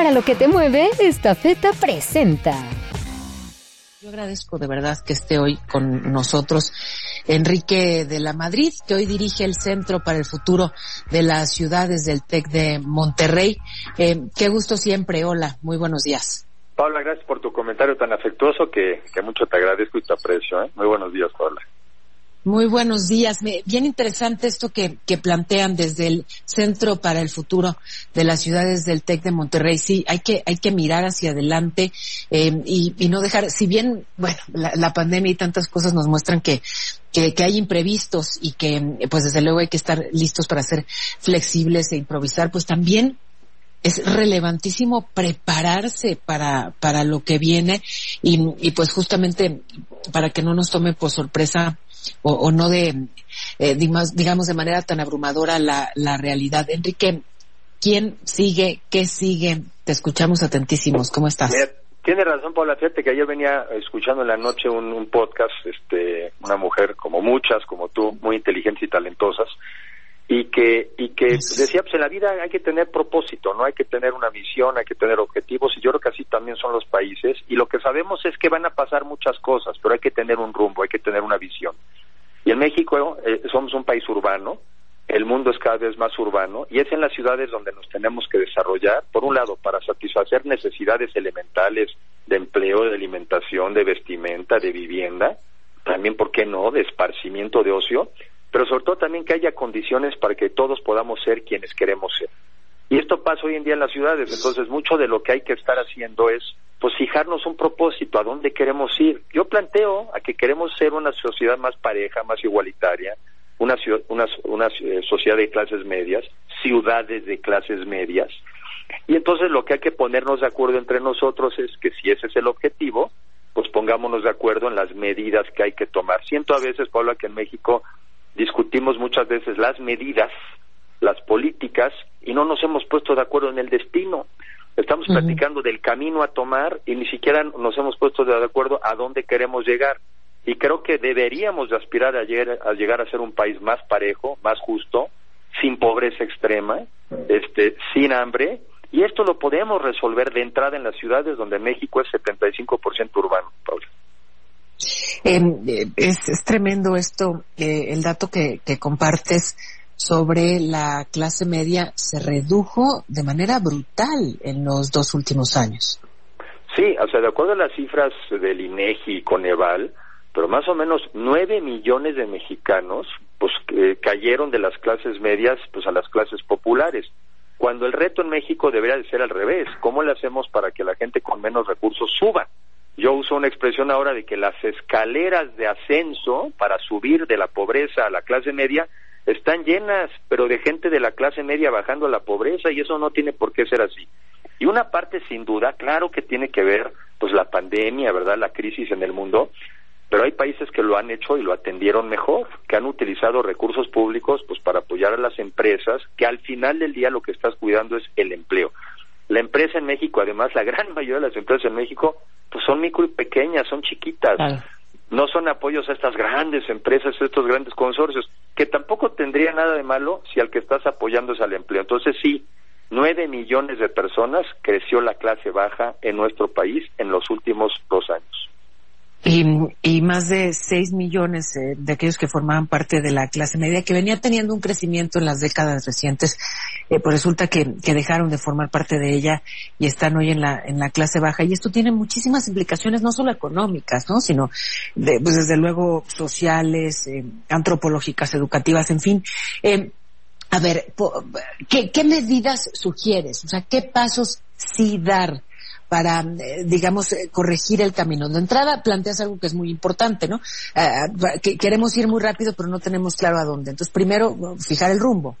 Para lo que te mueve, esta feta presenta. Yo agradezco de verdad que esté hoy con nosotros Enrique de la Madrid, que hoy dirige el Centro para el Futuro de las Ciudades del TEC de Monterrey. Eh, qué gusto siempre. Hola, muy buenos días. Paula, gracias por tu comentario tan afectuoso que, que mucho te agradezco y te aprecio. ¿eh? Muy buenos días, Paula. Muy buenos días. Bien interesante esto que, que, plantean desde el Centro para el Futuro de las Ciudades del TEC de Monterrey. Sí, hay que, hay que mirar hacia adelante eh, y, no dejar, si bien, bueno, la, la, pandemia y tantas cosas nos muestran que, que, que, hay imprevistos y que, pues desde luego hay que estar listos para ser flexibles e improvisar, pues también es relevantísimo prepararse para, para lo que viene y, y pues justamente para que no nos tome por sorpresa o, o no de, eh, digamos, de manera tan abrumadora la, la realidad. Enrique, ¿quién sigue? ¿Qué sigue? Te escuchamos atentísimos. ¿Cómo estás? Tiene razón, Paula. Fíjate que ayer venía escuchando en la noche un, un podcast, este, una mujer como muchas, como tú, muy inteligentes y talentosas, y que y que decía pues en la vida hay que tener propósito no hay que tener una visión hay que tener objetivos y yo creo que así también son los países y lo que sabemos es que van a pasar muchas cosas pero hay que tener un rumbo hay que tener una visión. Y en México eh, somos un país urbano el mundo es cada vez más urbano y es en las ciudades donde nos tenemos que desarrollar por un lado para satisfacer necesidades elementales de empleo de alimentación de vestimenta de vivienda también por qué no de esparcimiento de ocio pero sobre todo también que haya condiciones para que todos podamos ser quienes queremos ser. Y esto pasa hoy en día en las ciudades, entonces mucho de lo que hay que estar haciendo es pues fijarnos un propósito, a dónde queremos ir. Yo planteo a que queremos ser una sociedad más pareja, más igualitaria, una, una, una eh, sociedad de clases medias, ciudades de clases medias. Y entonces lo que hay que ponernos de acuerdo entre nosotros es que si ese es el objetivo, pues pongámonos de acuerdo en las medidas que hay que tomar. Siento a veces, Pablo, que en México discutimos muchas veces las medidas, las políticas, y no nos hemos puesto de acuerdo en el destino. Estamos uh -huh. platicando del camino a tomar y ni siquiera nos hemos puesto de acuerdo a dónde queremos llegar. Y creo que deberíamos de aspirar a llegar, a llegar a ser un país más parejo, más justo, sin pobreza extrema, este, sin hambre, y esto lo podemos resolver de entrada en las ciudades donde México es 75% urbano. Eh, es, tremendo esto, eh, el dato que, que, compartes sobre la clase media se redujo de manera brutal en los dos últimos años. Sí, o sea, de acuerdo a las cifras del INEGI y Coneval, pero más o menos nueve millones de mexicanos pues eh, cayeron de las clases medias pues a las clases populares cuando el reto en México debería de ser al revés cómo le hacemos para que la gente con menos recursos suba yo uso una expresión ahora de que las escaleras de ascenso para subir de la pobreza a la clase media están llenas, pero de gente de la clase media bajando a la pobreza y eso no tiene por qué ser así. Y una parte sin duda, claro que tiene que ver pues la pandemia, ¿verdad? La crisis en el mundo, pero hay países que lo han hecho y lo atendieron mejor, que han utilizado recursos públicos pues para apoyar a las empresas, que al final del día lo que estás cuidando es el empleo. La empresa en México, además, la gran mayoría de las empresas en México, pues son micro y pequeñas, son chiquitas. Claro. No son apoyos a estas grandes empresas, a estos grandes consorcios, que tampoco tendría nada de malo si al que estás apoyando es al empleo. Entonces sí, nueve millones de personas creció la clase baja en nuestro país en los últimos dos años. Y, y, más de 6 millones eh, de aquellos que formaban parte de la clase media, que venía teniendo un crecimiento en las décadas recientes, eh, pues resulta que, que, dejaron de formar parte de ella y están hoy en la, en la clase baja. Y esto tiene muchísimas implicaciones, no solo económicas, ¿no? Sino, de, pues desde luego, sociales, eh, antropológicas, educativas, en fin. a ver, ¿qué, ¿qué medidas sugieres? O sea, ¿qué pasos sí dar? Para, eh, digamos, eh, corregir el camino. De entrada, planteas algo que es muy importante, ¿no? Eh, que queremos ir muy rápido, pero no tenemos claro a dónde. Entonces, primero, fijar el rumbo.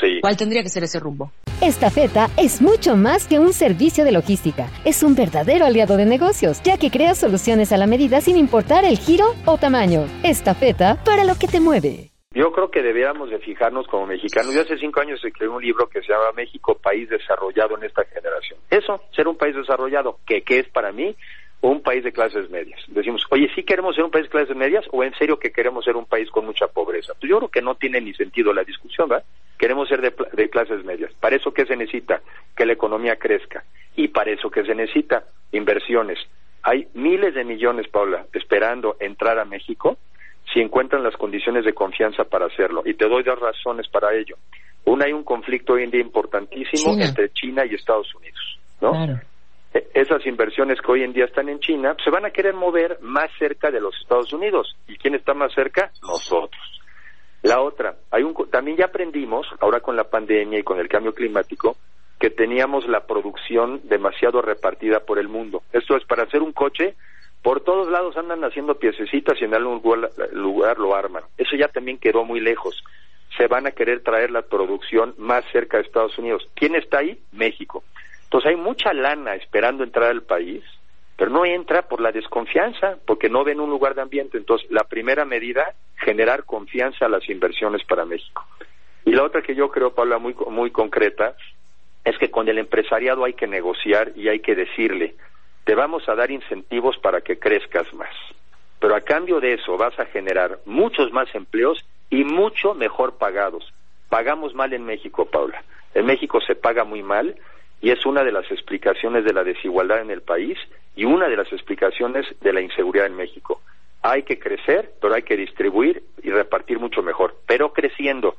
Sí. ¿Cuál tendría que ser ese rumbo? Estafeta es mucho más que un servicio de logística. Es un verdadero aliado de negocios, ya que crea soluciones a la medida sin importar el giro o tamaño. Estafeta para lo que te mueve. Yo creo que debiéramos de fijarnos como mexicanos. Yo hace cinco años escribí un libro que se llama México, país desarrollado en esta generación. Eso, ser un país desarrollado, que, que es para mí un país de clases medias. Decimos, oye, ¿sí queremos ser un país de clases medias o en serio que queremos ser un país con mucha pobreza? Pues yo creo que no tiene ni sentido la discusión, ¿verdad? Queremos ser de, de clases medias. ¿Para eso qué se necesita? Que la economía crezca. Y para eso que se necesita, inversiones. Hay miles de millones, Paula, esperando entrar a México si encuentran las condiciones de confianza para hacerlo. Y te doy dos razones para ello. Una, hay un conflicto hoy en día importantísimo entre China y Estados Unidos, ¿no? E, esas inversiones que hoy en día están en China se van a querer mover más cerca de los Estados Unidos. ¿Y quién está más cerca? Nosotros. La otra, hay un, también ya aprendimos, ahora con la pandemia y con el cambio climático, que teníamos la producción demasiado repartida por el mundo. Esto es, para hacer un coche, por todos lados andan haciendo piececitas y en algún lugar lo arman. Eso ya también quedó muy lejos. Se van a querer traer la producción más cerca de Estados Unidos. ¿Quién está ahí? México. Entonces hay mucha lana esperando entrar al país, pero no entra por la desconfianza, porque no ven un lugar de ambiente. Entonces, la primera medida, generar confianza a las inversiones para México. Y la otra que yo creo, Paula, muy, muy concreta, es que con el empresariado hay que negociar y hay que decirle, te vamos a dar incentivos para que crezcas más. Pero a cambio de eso vas a generar muchos más empleos y mucho mejor pagados. Pagamos mal en México, Paula. En México se paga muy mal y es una de las explicaciones de la desigualdad en el país y una de las explicaciones de la inseguridad en México. Hay que crecer, pero hay que distribuir y repartir mucho mejor, pero creciendo.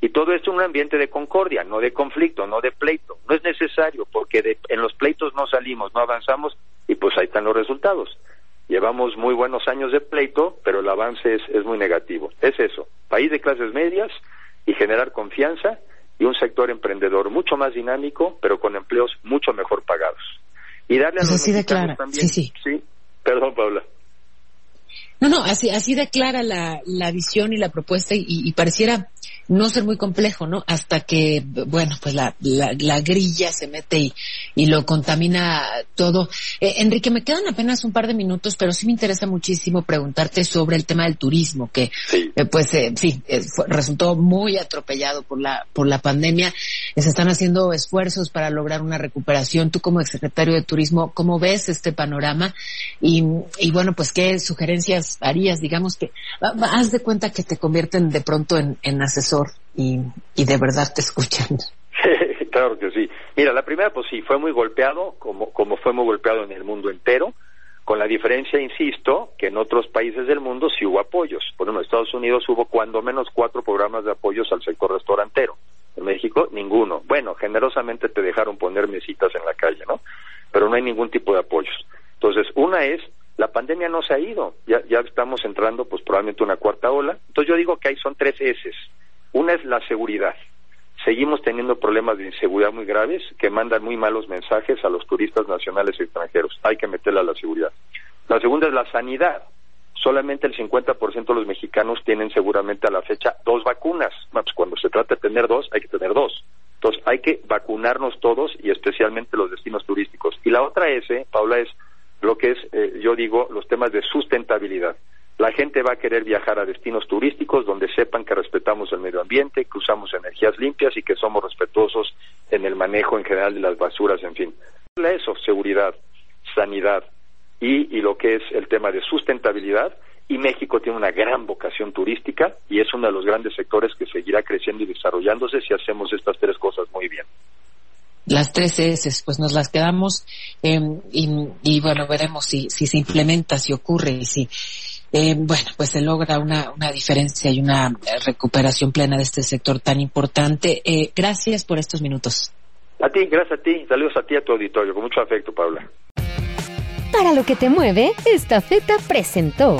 Y todo esto en un ambiente de concordia, no de conflicto, no de pleito. No es necesario, porque en los pleitos no salimos, no avanzamos y pues ahí están los resultados. Llevamos muy buenos años de pleito, pero el avance es, es muy negativo. Es eso, país de clases medias y generar confianza y un sector emprendedor mucho más dinámico, pero con empleos mucho mejor pagados. Y darle a los así mexicanos también. Sí, sí. sí, perdón, Paula. No, no, así, así declara la, la visión y la propuesta y, pareciera no ser muy complejo, ¿no? Hasta que, bueno, pues la, la, grilla se mete y, y lo contamina todo. Eh, Enrique, me quedan apenas un par de minutos, pero sí me interesa muchísimo preguntarte sobre el tema del turismo, que, eh, pues, eh, sí, resultó muy atropellado por la, por la pandemia. Se están haciendo esfuerzos para lograr una recuperación. Tú como exsecretario de Turismo, ¿cómo ves este panorama? Y, y bueno, pues, ¿qué sugerencias harías? Digamos que haz de cuenta que te convierten de pronto en, asesor y, y de verdad te escuchan. claro que sí. Mira, la primera, pues sí, fue muy golpeado, como, como fue muy golpeado en el mundo entero, con la diferencia, insisto, que en otros países del mundo sí hubo apoyos. Por ejemplo, en Estados Unidos hubo cuando menos cuatro programas de apoyos al sector restaurantero. En México, ninguno. Bueno, generosamente te dejaron poner mesitas en la calle, ¿no? Pero no hay ningún tipo de apoyos. Entonces, una es la pandemia no se ha ido, ya, ya estamos entrando pues probablemente una cuarta ola. Entonces yo digo que ahí son tres S. Una es la seguridad. Seguimos teniendo problemas de inseguridad muy graves que mandan muy malos mensajes a los turistas nacionales y extranjeros. Hay que meterle a la seguridad. La segunda es la sanidad. Solamente el 50% de los mexicanos tienen seguramente a la fecha dos vacunas. pues cuando se trata de tener dos, hay que tener dos. Entonces hay que vacunarnos todos y especialmente los destinos turísticos. Y la otra S, Paula, es lo que es, eh, yo digo, los temas de sustentabilidad. La gente va a querer viajar a destinos turísticos donde sepan que respetamos el medio ambiente, que usamos energías limpias y que somos respetuosos en el manejo en general de las basuras, en fin. Eso, seguridad, sanidad y, y lo que es el tema de sustentabilidad. Y México tiene una gran vocación turística y es uno de los grandes sectores que seguirá creciendo y desarrollándose si hacemos estas tres cosas muy bien las tres S, pues nos las quedamos em, y, bueno, veremos si, si se implementa, si ocurre y si, eh, bueno, pues se logra una, una diferencia y una recuperación plena de este sector tan importante. Eh, gracias por estos minutos. A ti, gracias a ti. Saludos a ti a tu auditorio. Con mucho afecto, Paula. Para lo que te mueve, esta feta presentó